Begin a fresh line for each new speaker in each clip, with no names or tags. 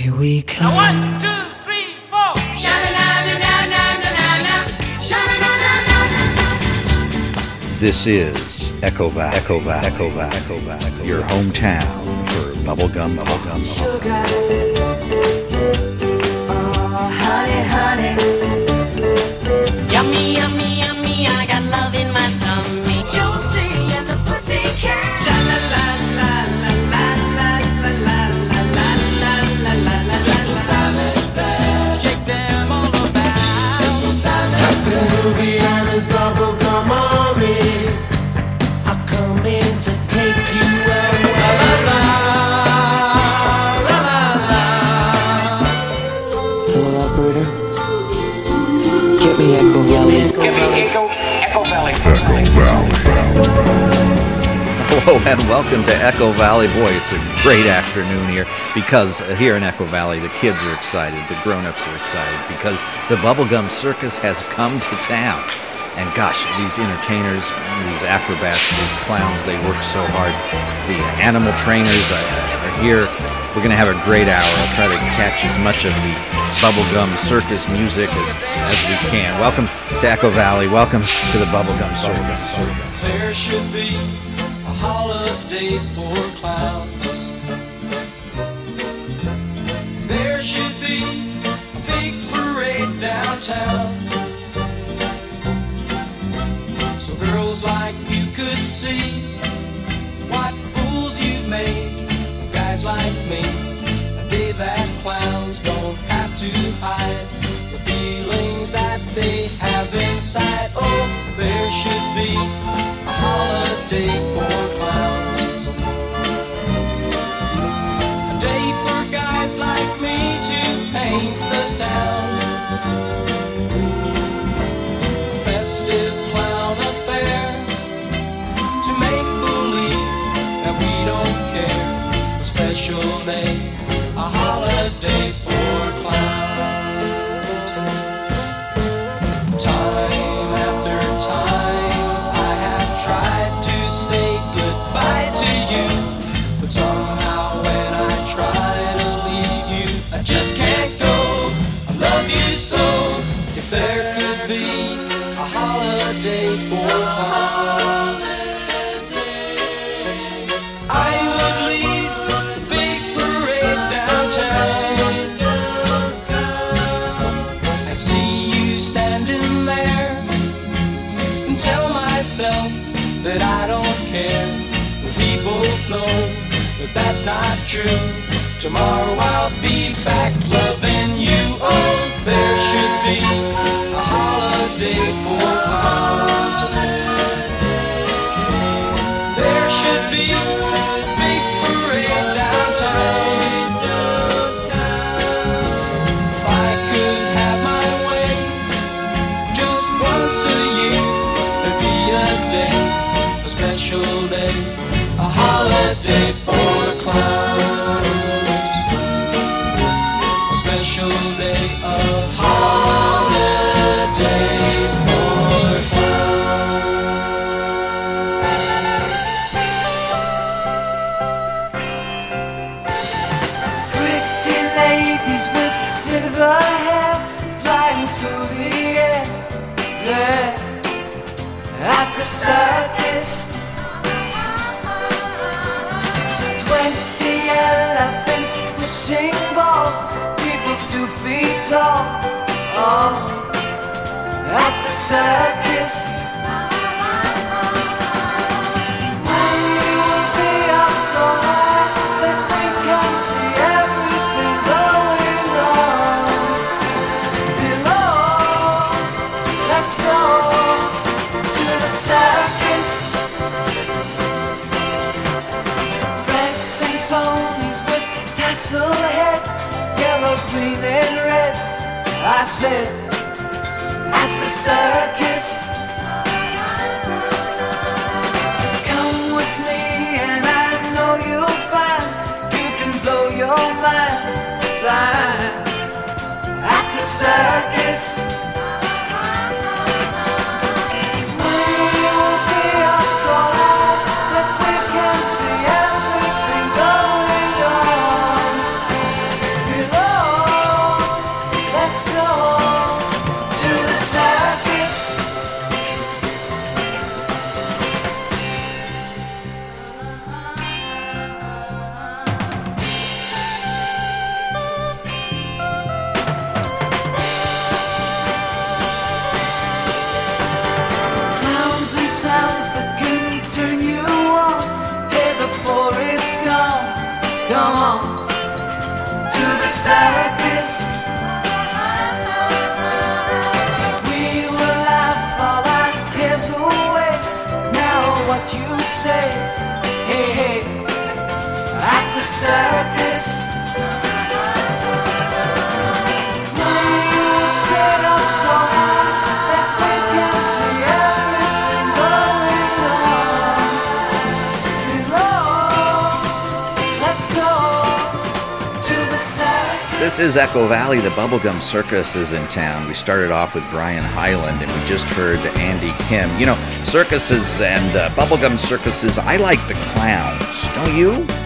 Here we come.
Now one, two, three, four.
This is Echo Valley, Echo Valley, Echo Valley, Echo Valley, your hometown for bubblegum, bubblegum, bubblegum.
Yummy,
Echo Valley.
Hello and welcome to Echo Valley. Boy, it's a great afternoon here because uh, here in Echo Valley, the kids are excited, the grown-ups are excited because the Bubblegum Circus has come to town. And gosh, these entertainers, these acrobats, these clowns, they work so hard. The animal trainers uh, are here. We're going to have a great hour. I'll try to catch as much of the Bubblegum Circus music as, as we can. Welcome to Echo Valley. Welcome to the Bubblegum Circus.
There should be a holiday for clowns. There should be a big parade downtown. So girls like you could see what fools you've made guys like me. A day that clowns don't to hide the feelings that they have inside. Oh, there should be a holiday for clowns. A day for guys like me to paint the town. A festive clown affair to make believe that we don't care. A special day, that's not true. Tomorrow I'll be back
silver hair flying through the air. There at the circus. Twenty elephants pushing balls, people two feet tall. Oh, at the circus.
This is Echo Valley. The Bubblegum Circus is in town. We started off with Brian Hyland, and we just heard Andy Kim. You know, circuses and uh, bubblegum circuses, I like the clowns, don't you?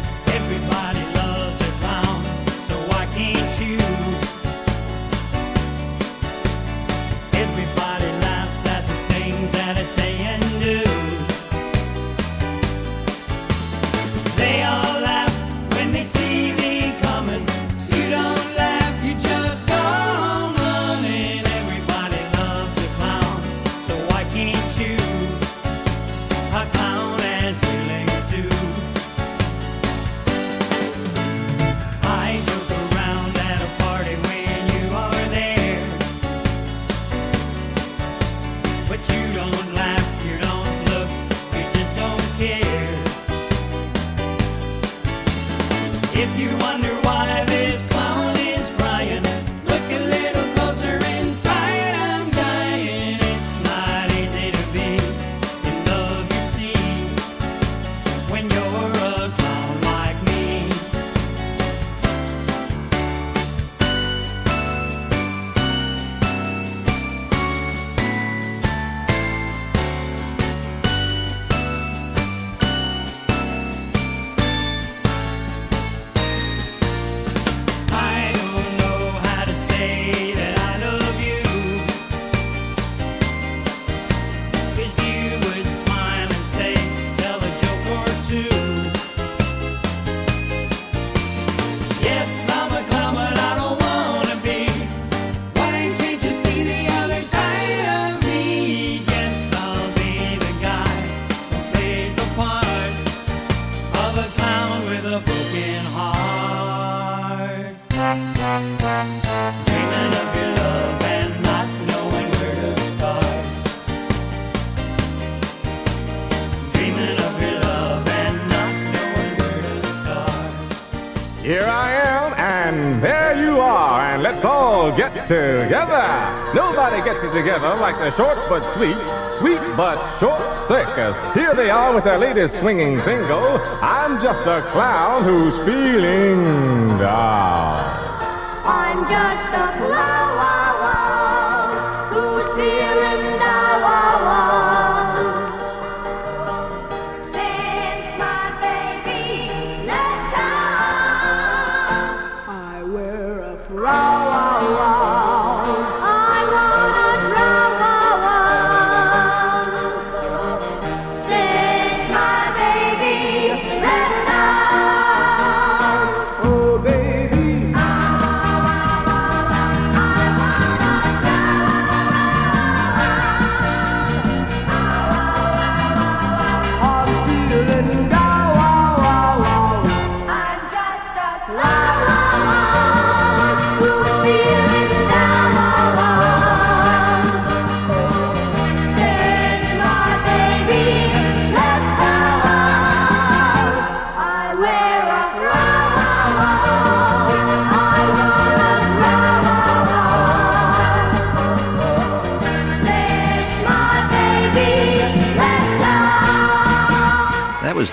Get together. Nobody gets it together like the short but sweet, sweet but short circus. Here they are with their latest swinging single, I'm Just a Clown Who's Feeling Down.
I'm just a clown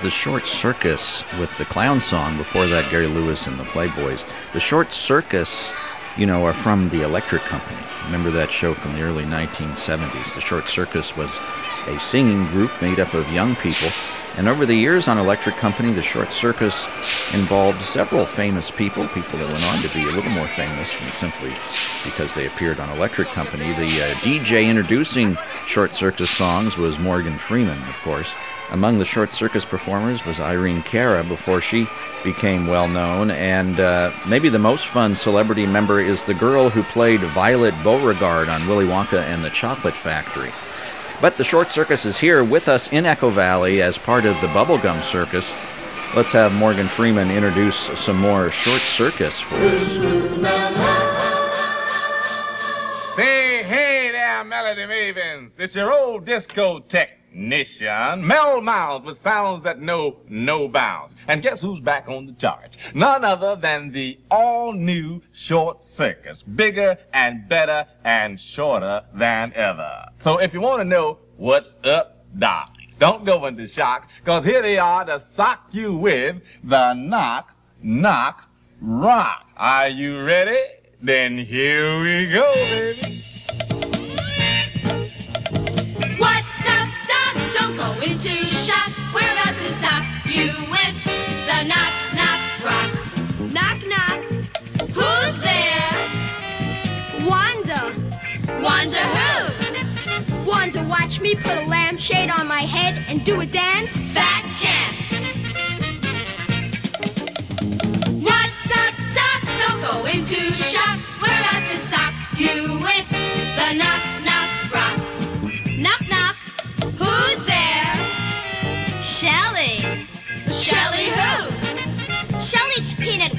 the Short Circus with the clown song. Before that, Gary Lewis and the Playboys. The Short Circus, you know, are from the Electric Company. Remember that show from the early 1970s? The Short Circus was a singing group made up of young people. And over the years on Electric Company, the Short Circus involved several famous people, people that went on to be a little more famous than simply because they appeared on Electric Company. The uh, DJ introducing Short Circus songs was Morgan Freeman, of course. Among the Short Circus performers was Irene Cara before she became well known, and uh, maybe the most fun celebrity member is the girl who played Violet Beauregarde on Willy Wonka and the Chocolate Factory. But the Short Circus is here with us in Echo Valley as part of the Bubblegum Circus. Let's have Morgan Freeman introduce some more Short Circus for us.
Say hey there, Melody Mavens. It's your old disco technician, Mel Mounds, with sounds that know no bounds. And guess who's back on the charts? None other than the all-new Short Circus. Bigger and better and shorter than ever. So if you want to know what's up, Doc, don't go into shock, cause here they are to sock you with the knock, knock, rock. Are you ready? Then here we go, baby.
We're about to sock you with the knock knock rock.
Knock knock.
Who's there?
Wanda.
Wonder who?
Wanda, watch me put a lampshade on my head and do a dance.
Fat chance. What's up, Doc? Don't go into shock. We're about to sock you with the knock knock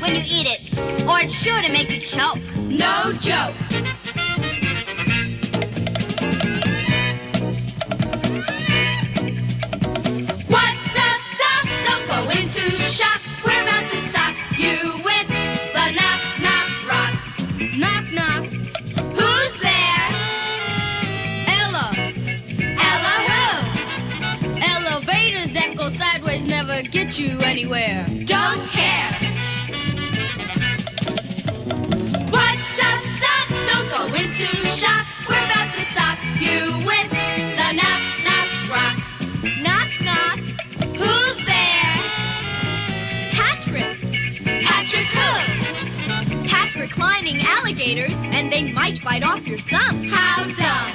when you eat it, or it's sure to make you choke.
No joke. What's up? Don't go into shock. We're about to sock you with the knock knock rock.
Knock knock.
Who's there?
Ella.
Ella who?
Elevators that go sideways never get you anywhere.
Don't care.
Patrick alligators, and they might bite off your thumb.
How dumb.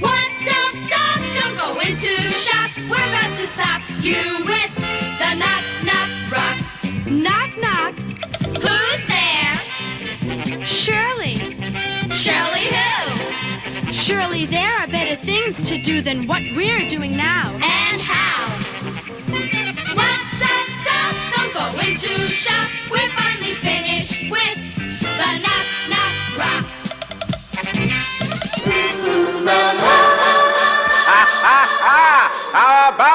What's up, Doc? Don't go into shock. We're about to sock you with the knock knock rock.
Knock knock.
Who's there?
Shirley.
Shirley who?
Surely there are better things to do than what we're doing now.
And how? What's up, Doc? Don't go into shock.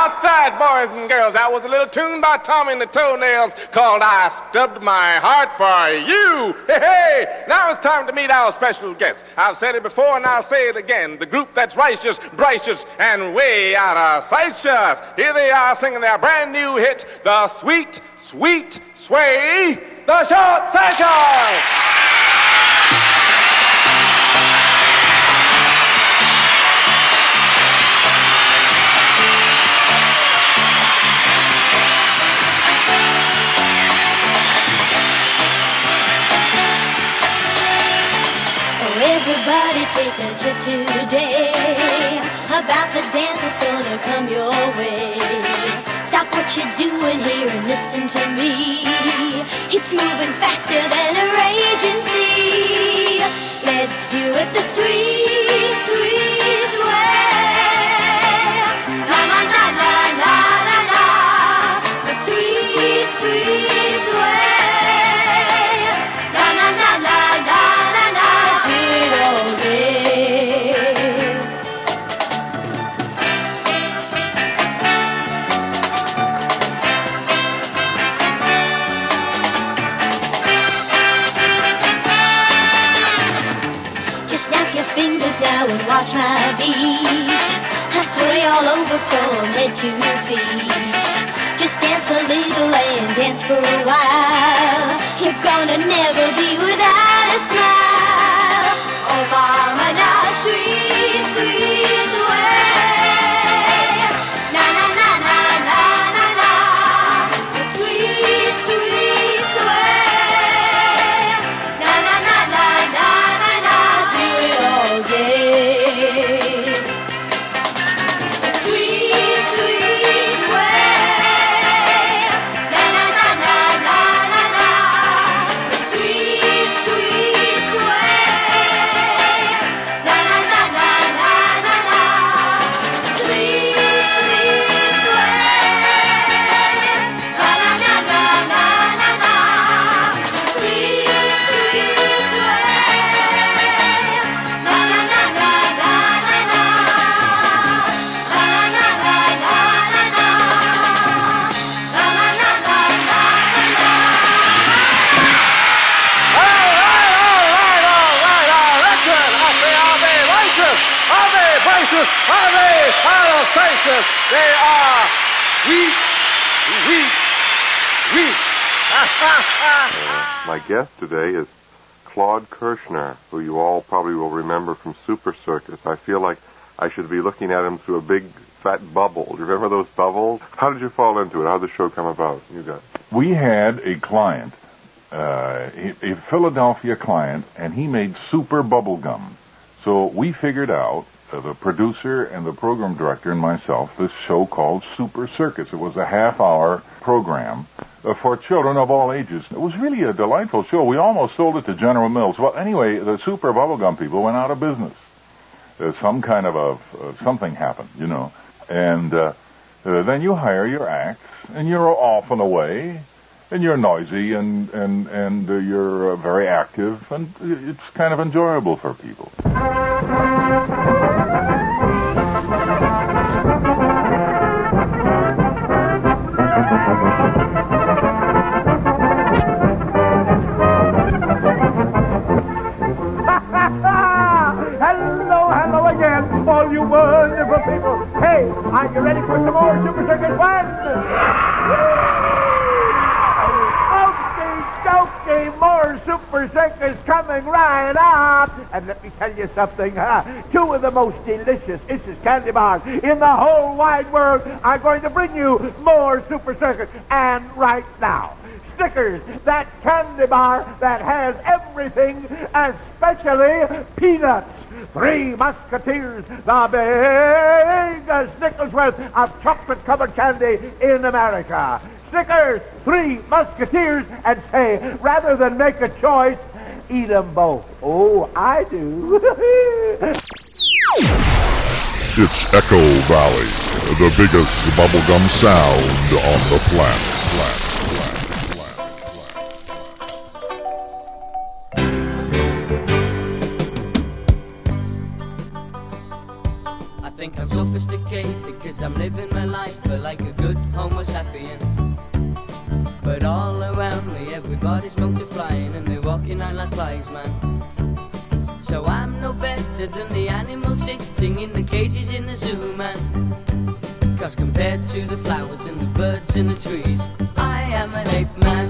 About that, boys and girls? That was a little tune by Tommy and the Toenails called I Stubbed My Heart for You. Hey, hey! Now it's time to meet our special guest. I've said it before and I'll say it again. The group that's righteous, righteous, and way out of sighteous. Here they are singing their brand new hit, The Sweet, Sweet Sway, The Short
Circus. Everybody take a trip today about the dance that's gonna come your way. Stop what you're doing here and listen to me. It's moving faster than a raging sea. Let's do it the sweet, sweet way. Na na na na na na. The sweet, sweet now and watch my beat. I sway all over from head to feet. Just dance a little and dance for a while. You're gonna never be without a smile. Oh, mama,
looking at him through a big fat bubble. Do you remember those bubbles? How did you fall into it? How did the show come about? You guys.
We had a client, uh, a a Philadelphia client, and he made super bubble gum. So we figured out, uh, the producer and the program director and myself, this show called Super Circus. It was a half hour program uh, for children of all ages. It was really a delightful show. We almost sold it to General Mills. Well, anyway, the super bubblegum people went out of business. Uh, some kind of a uh, something happened, you know, and uh, uh, then you hire your acts, and you're off and away, and you're noisy and and and you're very active, and it's kind of enjoyable for people.
And let me tell you something, huh? Two of the most delicious Issa's candy bars in the whole wide world are going to bring you more Super Circus. And right now, Snickers, that candy bar that has everything, especially peanuts. Three Musketeers, the biggest Snickers worth of chocolate-covered candy in America. Snickers, Three Musketeers, and say, rather than make a choice, eat them both. Oh, I do.
It's Echo Valley, the biggest bubblegum sound on the planet.
I think I'm sophisticated cause I'm living my life but like a good homo sapien. But all around me everybody's multiplying and they're walking out like wise man. So I'm no better than the animals sitting in the cages in the zoo man. Cause compared to the flowers and the birds and the trees, I am an ape man.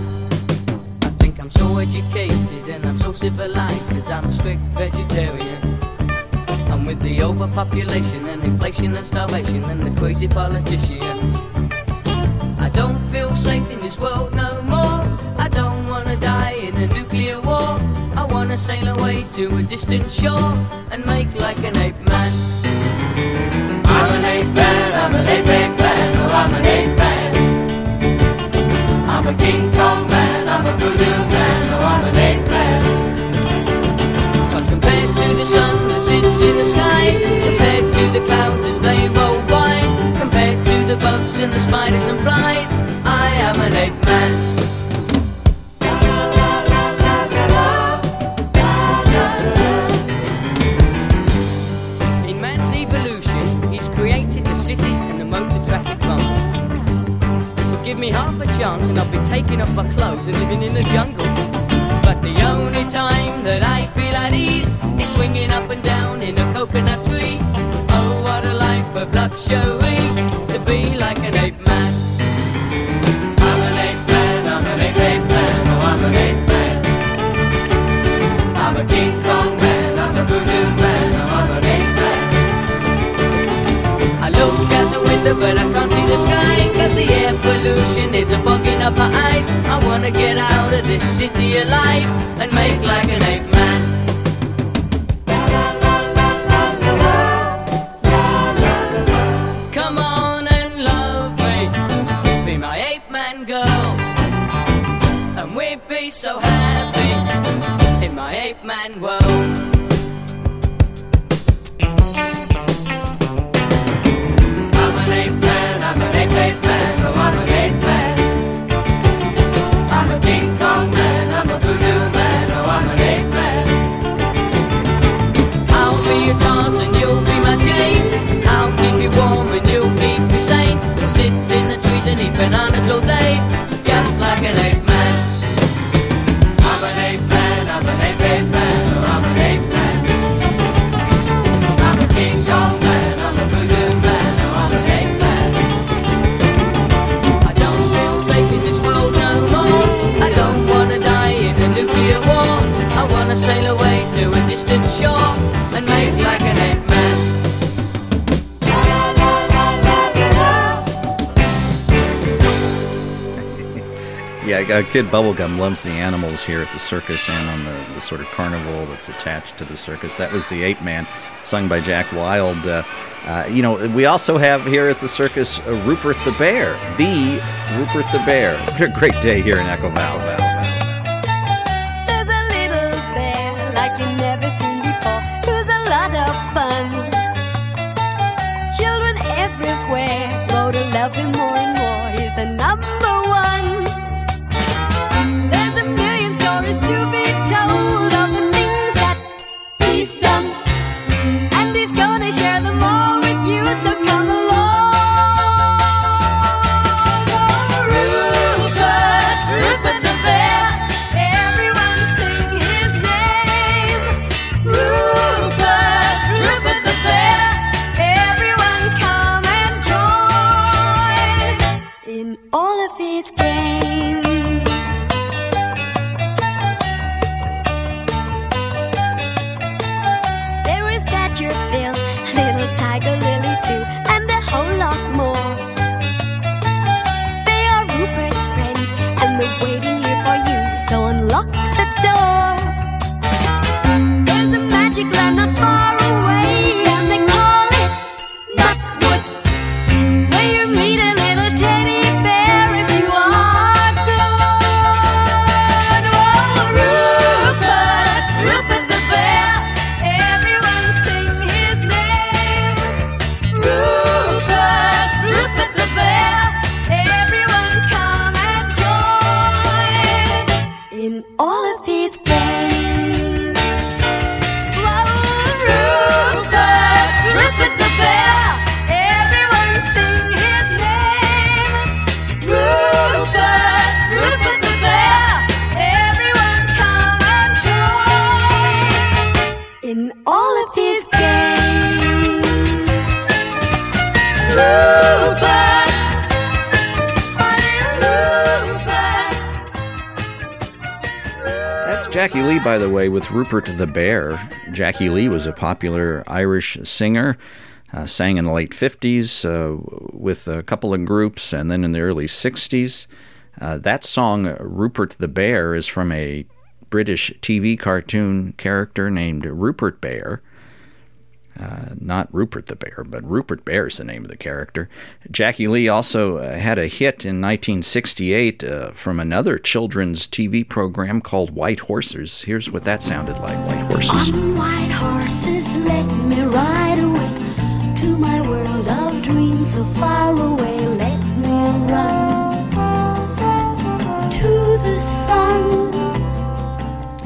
I think I'm so educated and I'm so civilized cause I'm a strict vegetarian. And with the overpopulation and inflation and starvation and the crazy politicians, I don't feel safe in this world no more. I wanna sail away to a distant shore and make like an ape man. I'm an ape man, I'm an ape ape man, oh I'm an ape man. I'm a King Kong man, I'm a voodoo man, oh I'm an ape man. Cause compared to the sun that sits in the sky, compared to the clouds as they roll by, compared to the bugs and the spiders and flies, I am an ape man. Me half a chance and I'll be taking off my clothes and living in the jungle. But the only time that I feel at ease is swinging up and down in a coconut tree. Oh, what a life of luxury to be like an ape man. I'm an ape man, I'm an ape man, oh, I'm an ape man. I'm a King Kong man, I'm a man, oh, I'm an ape man. I look the but I can't the sky Cause the air pollution is fogging up my eyes. I wanna get out of this city alive And make like an ape man Come on and love me. Be my ape man girl. And we'd be so happy In my ape man world
uh, Kid Bubblegum loves the animals here at the circus and on the, the sort of carnival that's attached to the circus. That was the Ape Man, sung by Jack Wild. Uh, uh, you know, we also have here at the circus uh, Rupert the Bear, the Rupert the Bear. What a great day here in Echo Valley.
They're waiting Rupert the Bear.
Jackie Lee was a popular Irish singer, uh, sang in the late 50s uh, with a couple of groups, and then in the early 60s. Uh, that song, Rupert the Bear, is from a British TV cartoon character named Rupert Bear. Uh, not Rupert the Bear, but Rupert Bear is the name of the character. Jackie Lee also uh, had a hit in 1968 uh, from another children's TV program called White Horses. Here's what that sounded like White Horses.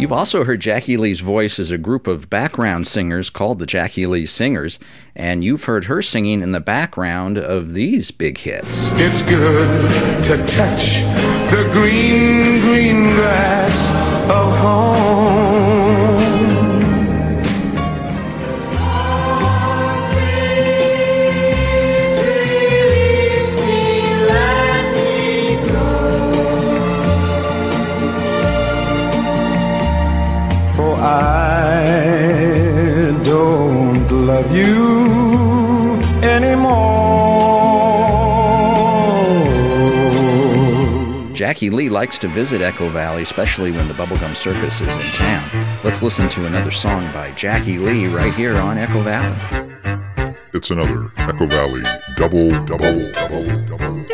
You've also heard Jackie Lee's voice as a group of background singers called the Jackie Lee Singers, and you've heard her singing in the background of these big hits.
It's good to touch the green, green grass
Jackie Lee likes to visit Echo Valley, especially when the Bubblegum Circus is in town. Let's listen to another song by Jackie Lee right here on Echo Valley.
It's another Echo Valley double, double, double, double.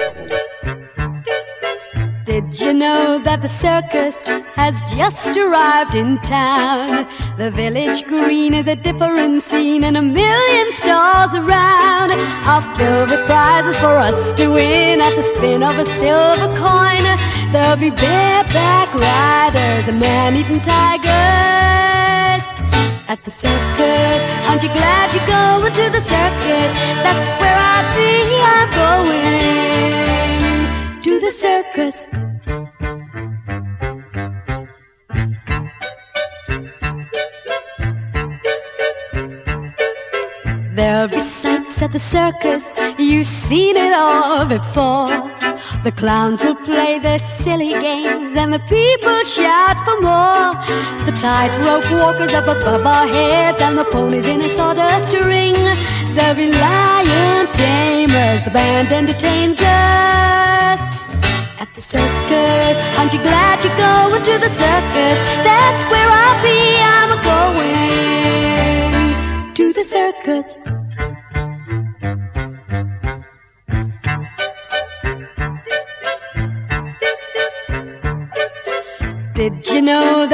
Did you know that the circus has just arrived in town? The village green is a different scene and a million stars around are filled with prizes for us to win at the spin of a silver coin. There'll be bareback riders and man-eating tigers at the circus. Aren't you glad you're going to the circus? That's where I'd be. I'm going to the circus. There'll sights at the circus, you've seen it all before. The clowns will play their silly games, and the people shout for more. The tightrope walkers up above our heads and the ponies in a sawdust ring. The reliant tamers, the band entertains us. At the circus, aren't you glad you're going to the circus? That's where I'll be, I'm going to the circus.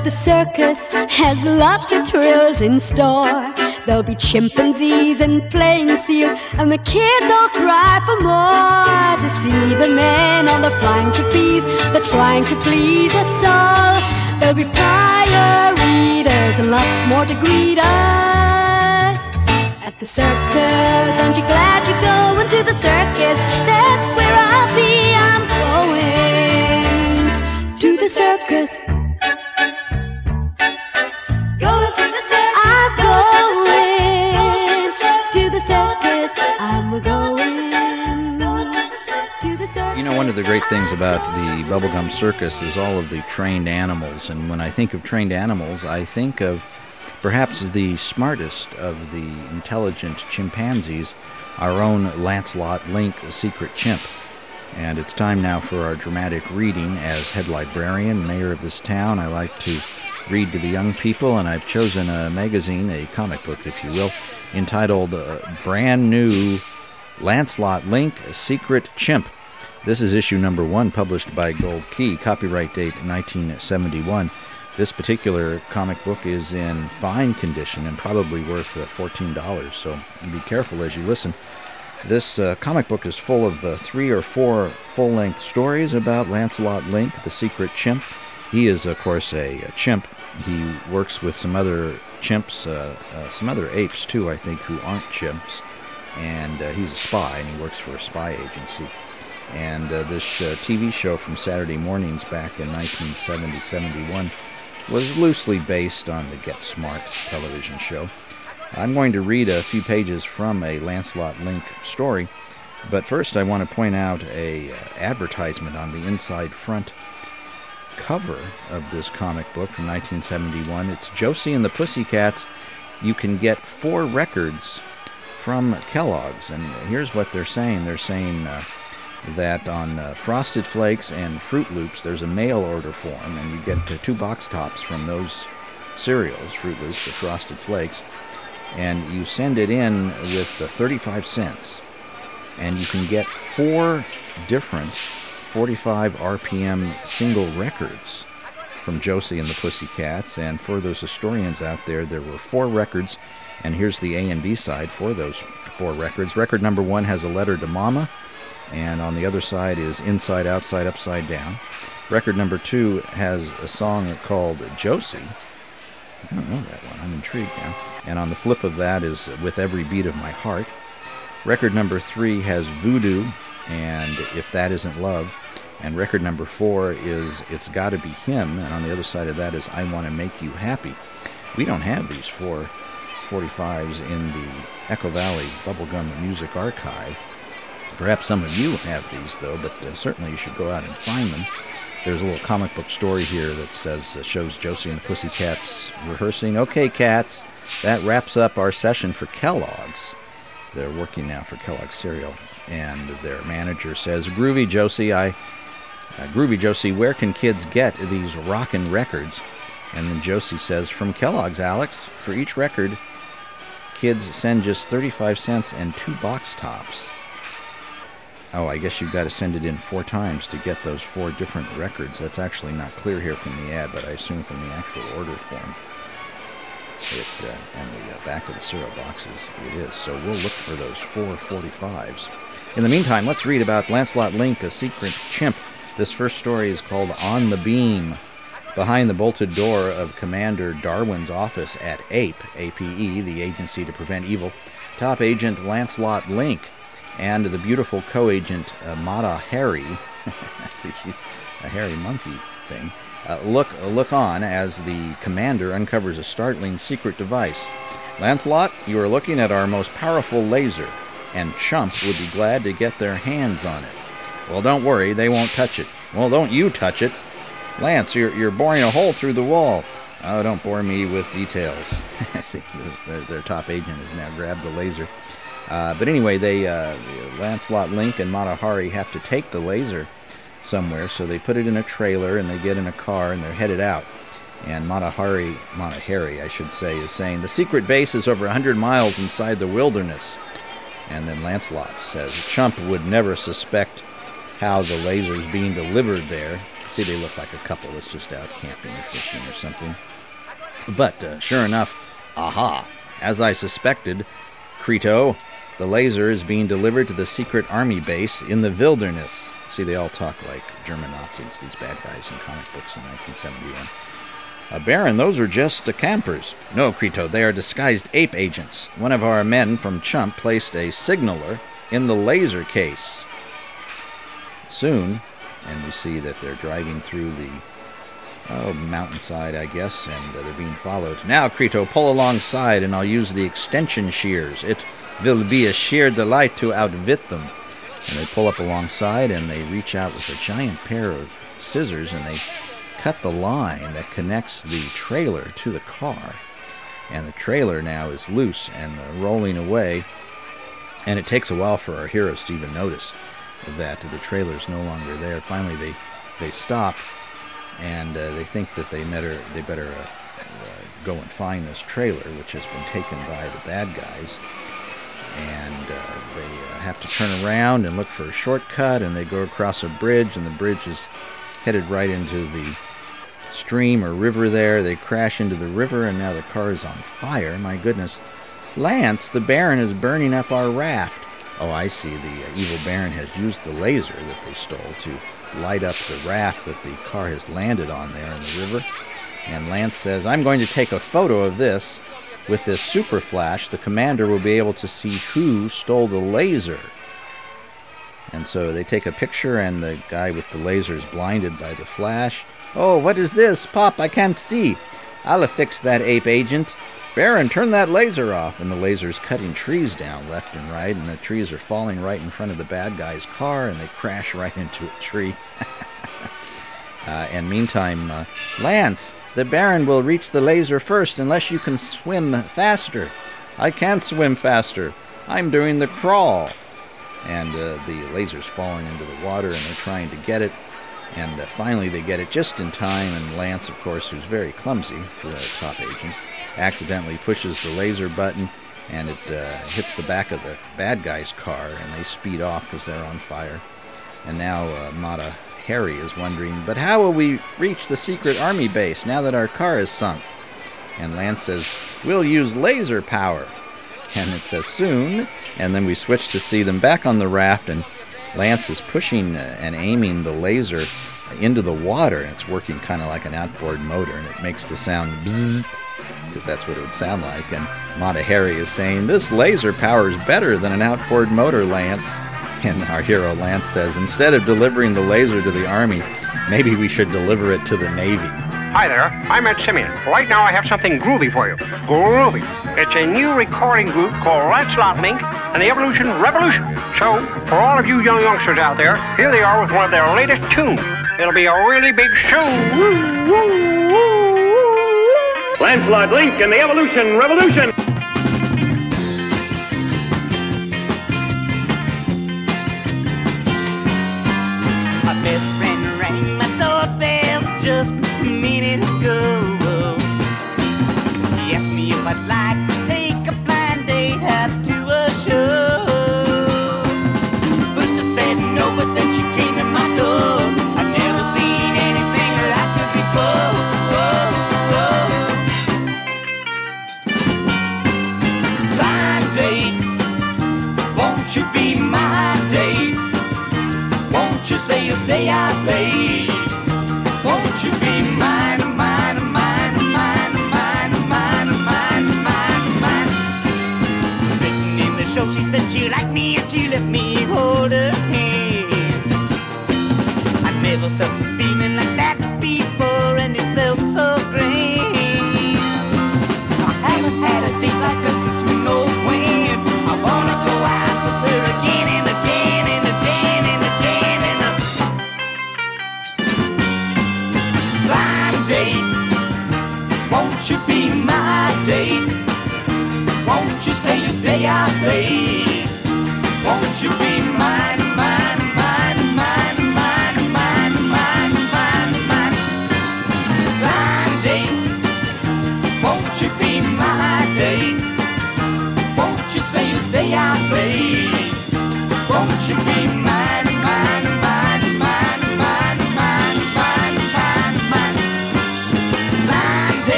That the circus has lots of thrills in store? There'll be chimpanzees and playing seals, and the kids all cry for more to see the men on the flying trapeze. They're trying to please us all. There'll be fire eaters and lots more to greet us. At the circus, aren't you glad you're going to the circus? That's where I'll be, I'm going to the circus.
One of the great things about the Bubblegum Circus is all of the trained animals. And when I think of trained animals, I think of perhaps the smartest of the intelligent chimpanzees, our own Lancelot Link, secret chimp. And it's time now for our dramatic reading. As head librarian, mayor of this town, I like to read to the young people, and I've chosen a magazine, a comic book, if you will, entitled uh, Brand New Lancelot Link, Secret Chimp. This is issue number one, published by Gold Key, copyright date 1971. This particular comic book is in fine condition and probably worth uh, $14, so be careful as you listen. This uh, comic book is full of uh, three or four full length stories about Lancelot Link, the secret chimp. He is, of course, a, a chimp. He works with some other chimps, uh, uh, some other apes too, I think, who aren't chimps. And uh, he's a spy, and he works for a spy agency. And uh, this uh, TV show from Saturday mornings back in 1970 71 was loosely based on the Get Smart television show. I'm going to read a few pages from a Lancelot Link story, but first I want to point out a uh, advertisement on the inside front cover of this comic book from 1971. It's Josie and the Pussycats. You can get four records from Kellogg's, and here's what they're saying. They're saying uh, that on uh, Frosted Flakes and Froot Loops, there's a mail order form, and you get two box tops from those cereals, Froot Loops, the Frosted Flakes, and you send it in with uh, 35 cents, and you can get four different 45 RPM single records from Josie and the Pussycats. And for those historians out there, there were four records, and here's the A and B side for those four records. Record number one has a letter to Mama, and on the other side is Inside, Outside, Upside Down. Record number two has a song called Josie. I don't know that one. I'm intrigued now. And on the flip of that is With Every Beat of My Heart. Record number three has Voodoo and If That Isn't Love. And record number four is It's Gotta Be Him. And on the other side of that is I Want to Make You Happy. We don't have these four 45s in the Echo Valley Bubblegum Music Archive. Perhaps some of you have these, though, but uh, certainly you should go out and find them. There's a little comic book story here that says uh, shows Josie and the Pussycats rehearsing. Okay, cats, that wraps up our session for Kellogg's. They're working now for Kellogg's cereal, and their manager says, "Groovy Josie, I, uh, Groovy Josie, where can kids get these rockin' records?" And then Josie says, "From Kellogg's, Alex. For each record, kids send just 35 cents and two box tops." Oh, I guess you've got to send it in four times to get those four different records. That's actually not clear here from the ad, but I assume from the actual order form. It, uh, and the uh, back of the cereal boxes, it is. So we'll look for those four 45s. In the meantime, let's read about Lancelot Link, a secret chimp. This first story is called On the Beam. Behind the bolted door of Commander Darwin's office at APE, APE, the Agency to Prevent Evil, top agent Lancelot Link and the beautiful co-agent uh, Mata Hairi. See, she's a hairy monkey thing. Uh, look, look on as the commander uncovers a startling secret device. Lancelot, you are looking at our most powerful laser, and Chump would be glad to get their hands on it. Well, don't worry, they won't touch it. Well, don't you touch it. Lance, you're, you're boring a hole through the wall. Oh, don't bore me with details. See, their, their top agent has now grabbed the laser. Uh, but anyway, they uh, Lancelot Link and Mata Hairi have to take the laser somewhere, so they put it in a trailer and they get in a car and they're headed out. And Mata Hairi, Matahari, I should say, is saying the secret base is over 100 miles inside the wilderness. And then Lancelot says chump would never suspect how the laser's being delivered there. See, they look like a couple that's just out camping or fishing or something. But uh, sure enough, aha, as I suspected, Creto, the laser is being delivered to the secret army base in the wilderness. See, they all talk like German Nazis, these bad guys in comic books in 1971. Uh, Baron, those are just uh, campers. No, Creto, they are disguised ape agents. One of our men from Chump placed a signaler in the laser case. Soon, and we see that they're driving through the oh, mountainside, I guess, and uh, they're being followed. Now, Creto, pull alongside, and I'll use the extension shears. It will be a sheer delight to outwit them. And they pull up alongside, and they reach out with a giant pair of scissors, and they cut the line that connects the trailer to the car. And the trailer now is loose and rolling away. And it takes a while for our heroes to even notice that the trailer is no longer there. Finally, they, they stop and uh, they think that they better, they better uh, uh, go and find this trailer, which has been taken by the bad guys. And uh, they uh, have to turn around and look for a shortcut, and they go across a bridge, and the bridge is headed right into the stream or river there. They crash into the river, and now the car is on fire. My goodness. Lance, the Baron, is burning up our raft. Oh, I see. The uh, evil Baron has used the laser that they stole to light up the raft that the car has landed on there in the river. And Lance says, I'm going to take a photo of this. With this super flash, the commander will be able to see who stole the laser. And so they take a picture, and the guy with the laser is blinded by the flash. Oh, what is this? Pop, I can't see. I'll affix that ape agent. Baron, turn that laser off. And the laser's cutting trees down left and right, and the trees are falling right in front of the bad guy's car, and they crash right into a tree. uh, and meantime, uh, Lance, the Baron will reach the laser first unless you can swim faster. I can't swim faster. I'm doing the crawl. And uh, the laser's falling into the water, and they're trying to get it. And uh, finally, they get it just in time. And Lance, of course, who's very clumsy for a top agent, accidentally pushes the laser button, and it uh, hits the back of the bad guy's car, and they speed off because they're on fire. And now uh, Mata Harry is wondering, but how will we reach the secret army base now that our car is sunk? And Lance says, we'll use laser power. And it says soon, and then we switch to see them back on the raft, and Lance is pushing and aiming the laser into the water, and it's working kind of like an outboard motor, and it makes the sound because that's what it would sound like. And Mata Hairi is saying, This laser power is better than an outboard motor, Lance. And our hero Lance says, Instead of delivering the laser to the Army, maybe we should deliver it to the Navy.
Hi there, I'm Ed Simian. Right now I have something groovy for you. Groovy. It's a new recording group called Lancelot Link and the Evolution Revolution. So, for all of you young youngsters out there, here they are with one of their latest tunes. It'll be a really big show. Woo, woo, woo. Lancelot Link and the Evolution Revolution.
Show, she said she liked me? And she let me? Hold her hand.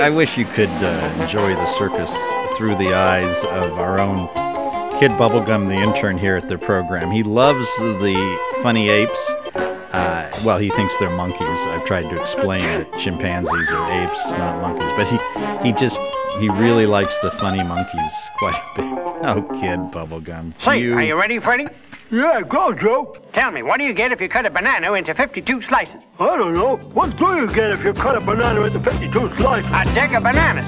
I, I
wish you could uh, enjoy the circus through the eyes of our own kid Bubblegum, the intern here at the program. He loves the funny apes. Uh, well, he thinks they're monkeys. I've tried to explain that chimpanzees are apes, not monkeys. But he, he just, he really likes the funny monkeys quite a bit. Oh, kid Bubblegum.
Say, are you ready, Freddie? Yeah, go, Joe. Tell me, what do you get if you cut a banana into 52 slices? I don't know. What do you get if you cut a banana into 52 slices? A deck of bananas.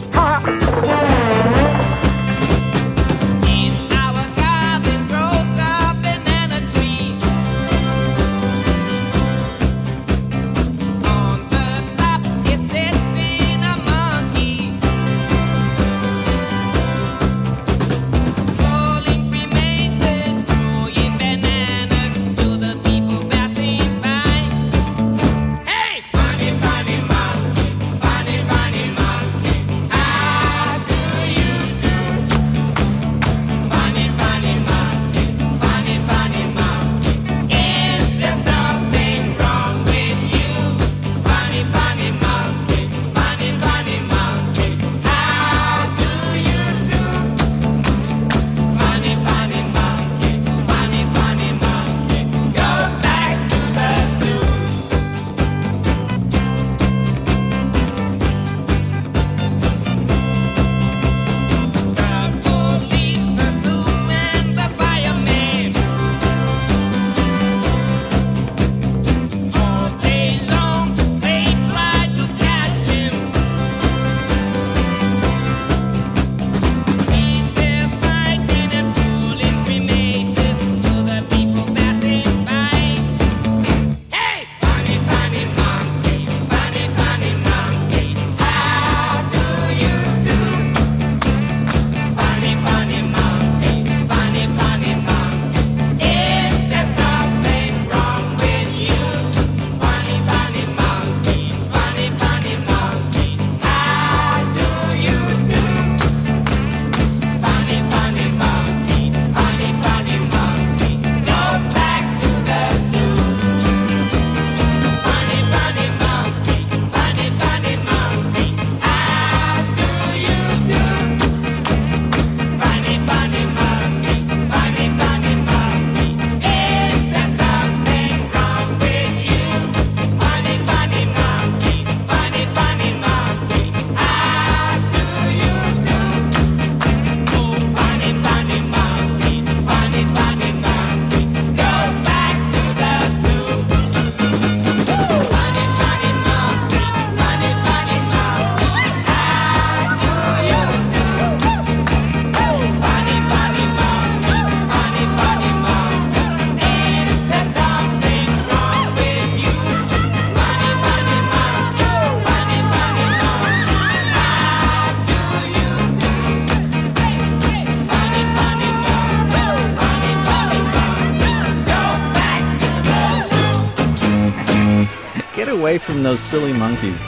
From those silly monkeys.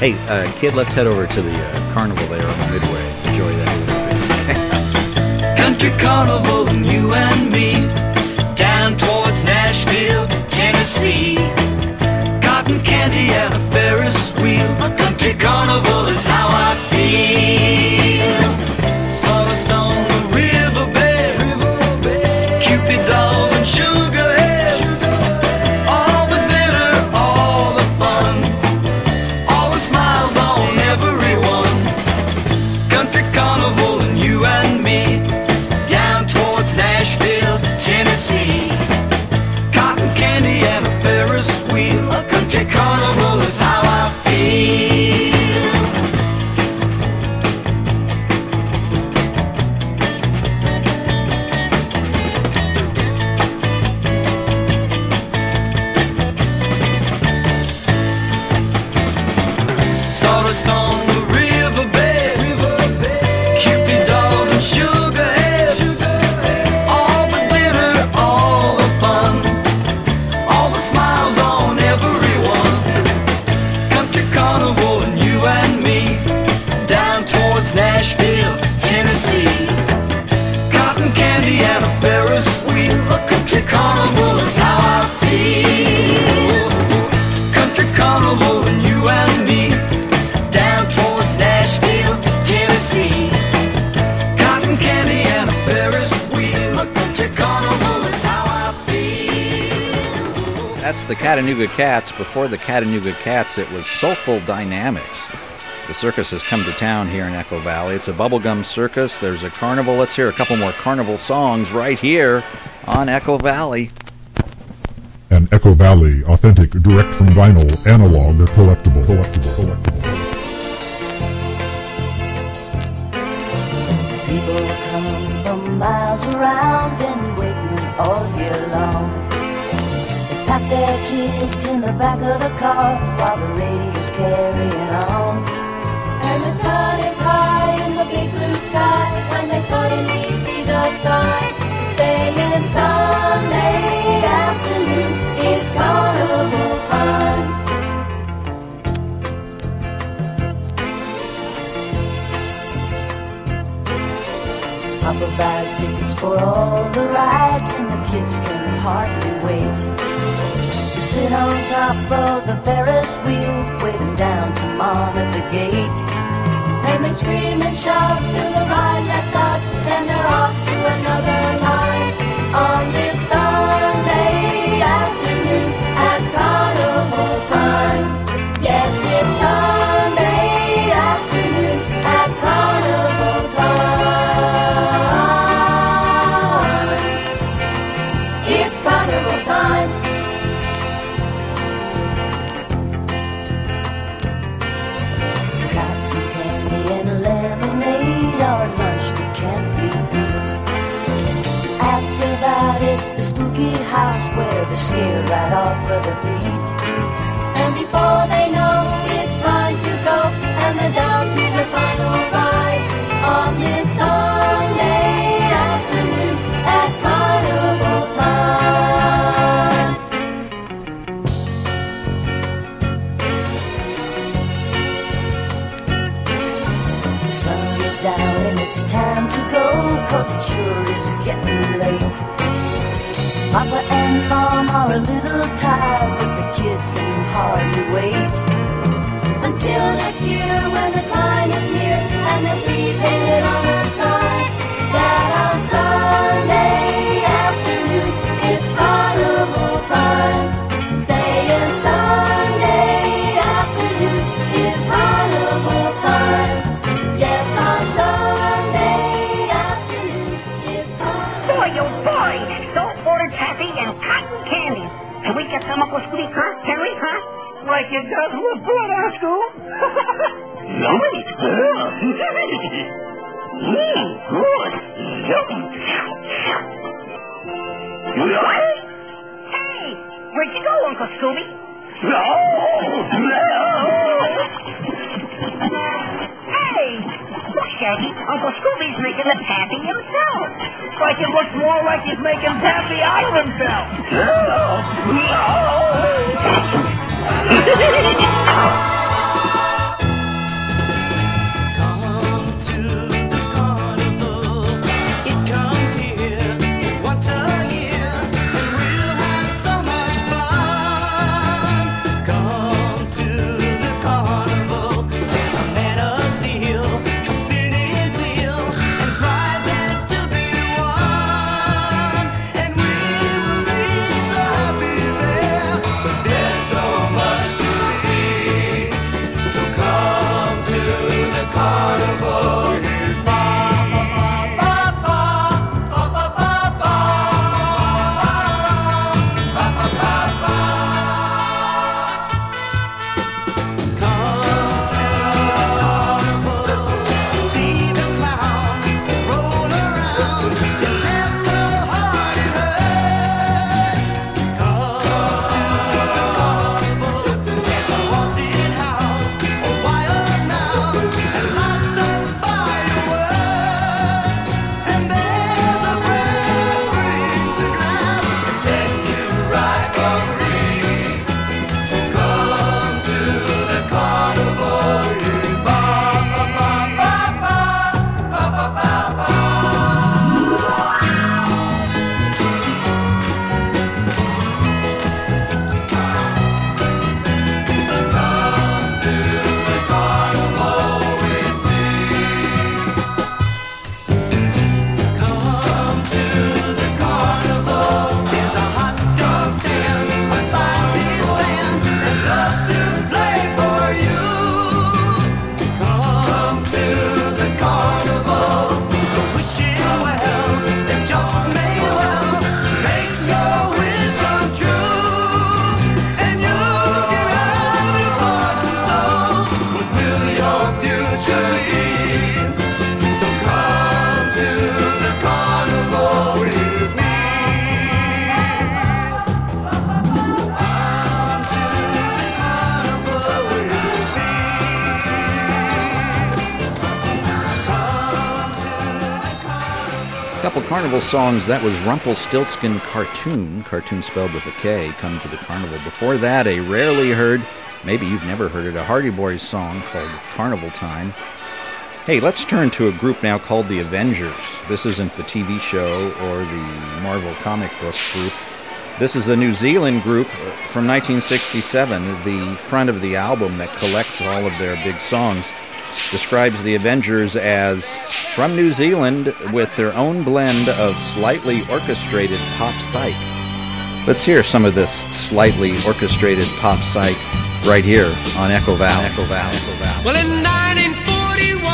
Hey, uh, kid, let's head over to the uh, carnival there on the Midway. Enjoy that a little bit.
Country carnival and you and me down towards Nashville, Tennessee. Cotton candy and a Ferris wheel. A country carnival is how I feel.
Chattanooga Cats. Before the Chattanooga Cats, it was Soulful Dynamics. The circus has come to town here in Echo Valley. It's a bubblegum circus. There's a carnival. Let's hear a couple more carnival songs right here on Echo Valley.
An Echo Valley authentic direct from vinyl analog collectible. Collectible. Collectible.
People come from miles around and waiting all year long. Pack their kids in the back of the car while the radio's carrying on.
And the sun is high in the big blue sky when they suddenly see the sign saying Sunday afternoon is carnival time.
Papa buys tickets for all the rides and the kids can hardly wait to sit on top of the Ferris wheel, waiting down to mom at the gate.
They scream and shout till the ride lets out, and they're off to another line
feet.
And before they know, it's time to go, and they're down to the final ride on this Sunday afternoon at carnival time.
The sun is down and it's time to go, cause it sure. Papa and Mom are a little tired, but the kids can hardly wait.
Until next year when the time is near and they'll see painted on the
Some Uncle Scooby, huh, Terry, huh? Like it does with blood, Uncle. Yummy. Mmm, good. Mm, Yum. Hey, where'd you go, Uncle Scooby? No, no. hey, Shaggy. Uncle Scooby's making the taffy himself.
Like it looks more like he's making taffy out of himself.
Carnival
songs, that was Rumpelstiltskin Cartoon, cartoon spelled with a K, Come to the Carnival. Before that, a rarely heard, maybe you've never heard it, a Hardy Boys song called Carnival Time. Hey, let's turn to a group now called the Avengers. This isn't the TV show or the Marvel comic book group. This is a New Zealand group from 1967. The front of the album that collects all of their big songs describes the Avengers as from New Zealand with their own blend of slightly orchestrated pop psych. Let's hear some of this slightly orchestrated pop psych right here on Echo Valley. Echo Valley. Echo Valley.
Well, in 1941,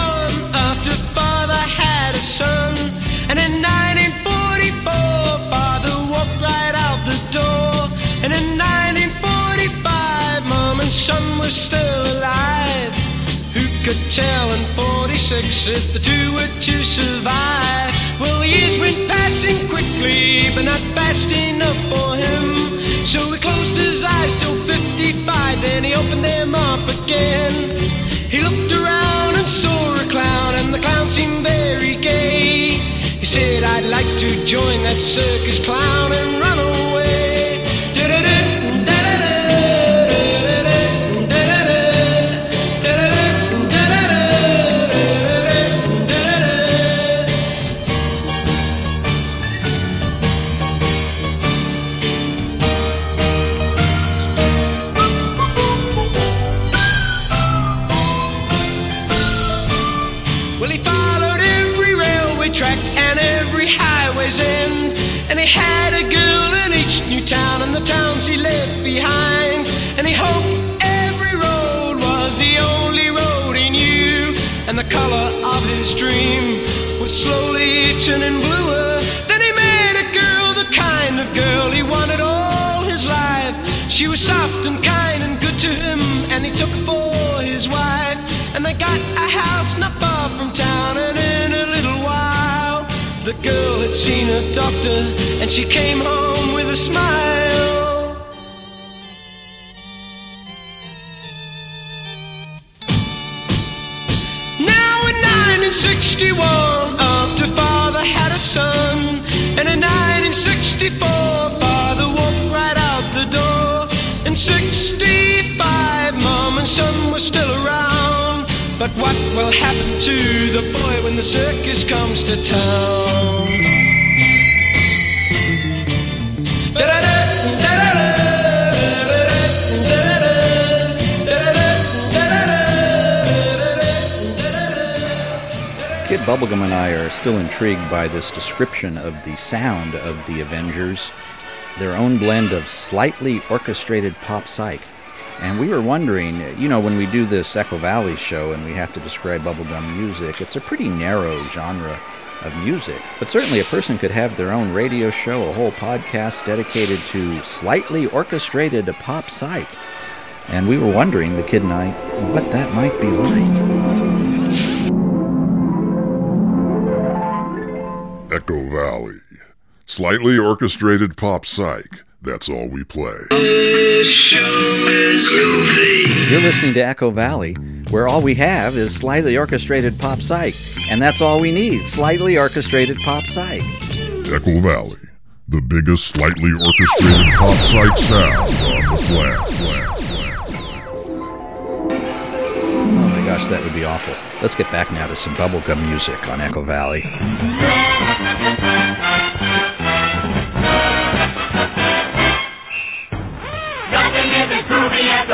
after father had a son, and in 1944, father walked right out the door, and in 1945, mom and son were still alive. Who could tell in 46 if the two were to survive? Well, the years went passing quickly, but not fast enough for him. So he closed his eyes till 55, then he opened them up again. He looked around and saw a clown, and the clown seemed very gay. He said, I'd like to join that circus clown doctor, and she came home with a smile. Now in 1961, after father had a son, and in 1964, father walked right out the door. In 65, mom and son were still around. But what will happen to the boy when the circus comes to town? Da-da-da,
Bubblegum and I are still intrigued by this description of the sound of the Avengers, their own blend of slightly orchestrated pop psych. And we were wondering, you know, when we do this Echo Valley show and we have to describe bubblegum music, it's a pretty narrow genre of music. But certainly a person could have their own radio show, a whole podcast dedicated to slightly orchestrated pop psych. And we were wondering, the kid and I, what that might be like.
Valley. Slightly orchestrated pop psych. That's all we play.
You're listening to Echo Valley, where all we have is slightly orchestrated pop psych. And that's all we need slightly orchestrated pop psych.
Echo Valley. The biggest slightly orchestrated pop psych sound on the planet.
Gosh, that would be awful. Let's get back now to some bubblegum music on Echo Valley.
Nothing is as groovy as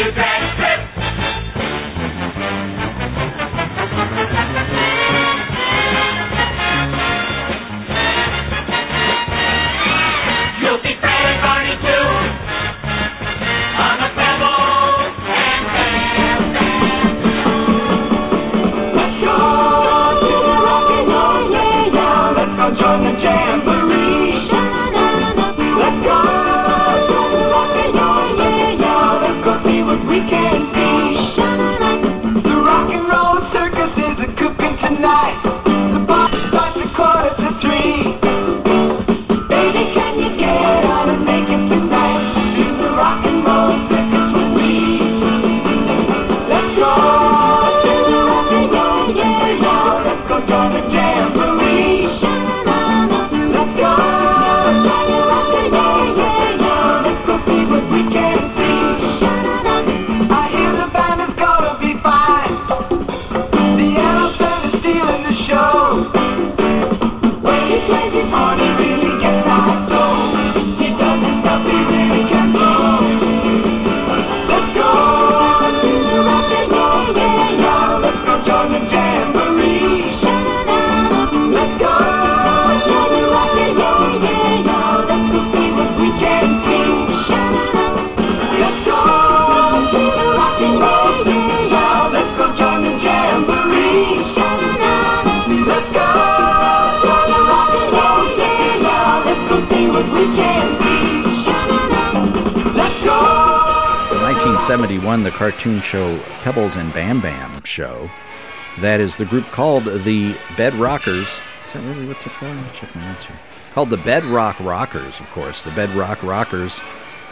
at the
1971, cartoon show Pebbles and Bam Bam Show. That is the group called the Bed Rockers. Is that really what they're called? Check my notes here. Called the Bedrock Rockers, of course. The Bedrock Rockers,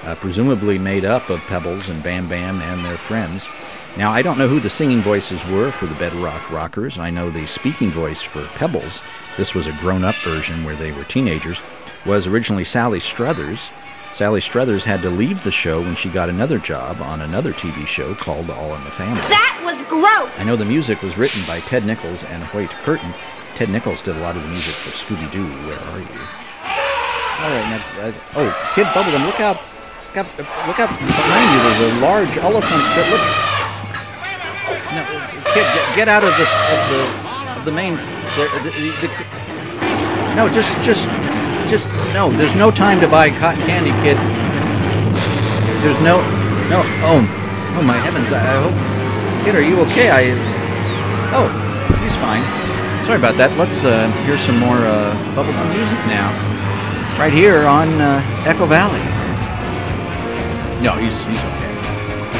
uh, presumably made up of Pebbles and Bam Bam and their friends. Now, I don't know who the singing voices were for the Bedrock Rockers. I know the speaking voice for Pebbles. This was a grown up version where they were teenagers. Was originally Sally Struthers. Sally Struthers had to leave the show when she got another job on another TV show called All in the Family.
That was gross.
I know the music was written by Ted Nichols and Hoyt Curtin. Ted Nichols did a lot of the music for Scooby Doo. Where are you? All right, now, uh, oh, Kid Bubblegum, look out! Look out! Look out behind you. There's a large elephant. That look. No, uh, kid, get, get out of the of the of the main. The, the, the, the, no, just just just no. There's no time to buy cotton candy, kid. There's no no. Oh, oh my heavens! I, I hope, kid, are you okay? I. Oh, he's fine. Sorry about that. Let's uh, hear some more uh, bubblegum music now. Right here on uh, Echo Valley. No, he's he's okay.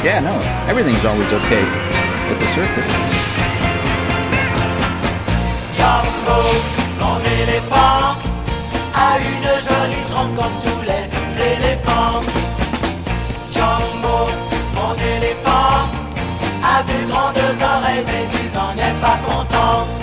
Yeah, no, everything's always okay at the circus.
Jumbo, éléphant, a une jolie trompe comme tous les éléphants. Jumbo, mon éléphant, a de grandes oreilles, mais il n'en est pas content.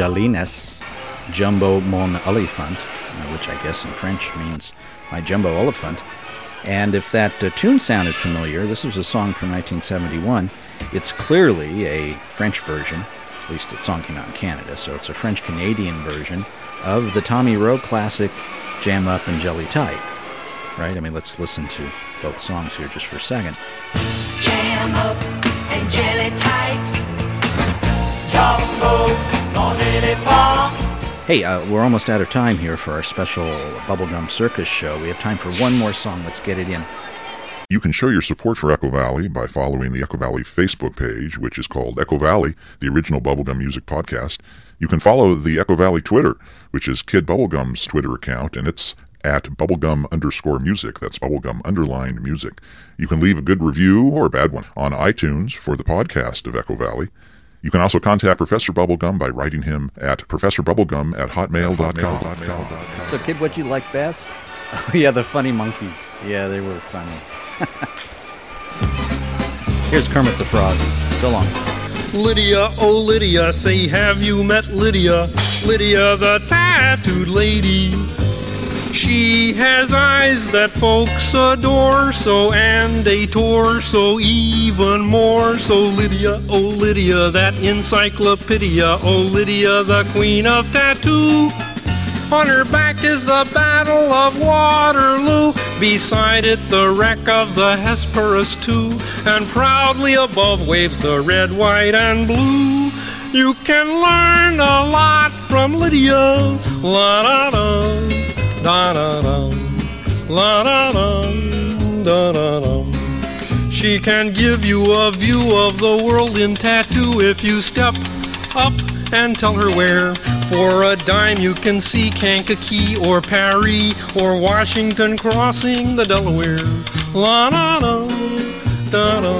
Jalines, Jumbo Mon Elephant, uh, which I guess in French means my jumbo elephant. And if that uh, tune sounded familiar, this was a song from 1971. It's clearly a French version, at least it's out in Canada, so it's a French Canadian version of the Tommy Roe classic Jam Up and Jelly Tight. Right? I mean, let's listen to both songs here just for a second.
Jam up and jelly tight. Jumbo.
Hey, uh, we're almost out of time here for our special Bubblegum Circus show. We have time for one more song. Let's get it in.
You can show your support for Echo Valley by following the Echo Valley Facebook page, which is called Echo Valley, the original bubblegum music podcast. You can follow the Echo Valley Twitter, which is Kid Bubblegum's Twitter account, and it's at bubblegum underscore music. That's bubblegum underline music. You can leave a good review or a bad one on iTunes for the podcast of Echo Valley. You can also contact Professor Bubblegum by writing him at professorbubblegum at hotmail.com.
So, kid, what'd you like best? Oh, yeah, the funny monkeys. Yeah, they were funny. Here's Kermit the Frog. So long.
Lydia, oh Lydia, say have you met Lydia? Lydia the tattooed lady. She has eyes that folks adore, so and a torso even more. So Lydia, oh Lydia, that encyclopedia, oh Lydia, the queen of tattoo. On her back is the Battle of Waterloo. Beside it, the wreck of the Hesperus too. And proudly above waves the red, white, and blue. You can learn a lot from Lydia. La da da, da da da, la da da, da da da. She can give you a view of the world in tattoo if you step up and tell her where. For a dime you can see Kankakee or Paris or Washington crossing the Delaware. La da, da da da.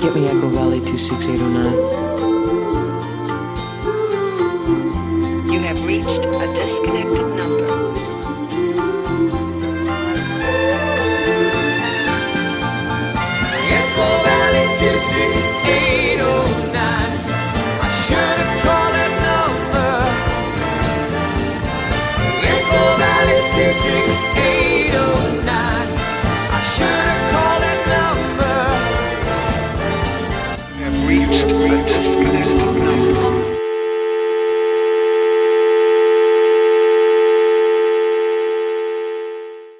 Get me Echo Valley 26809.
You have reached a disconnected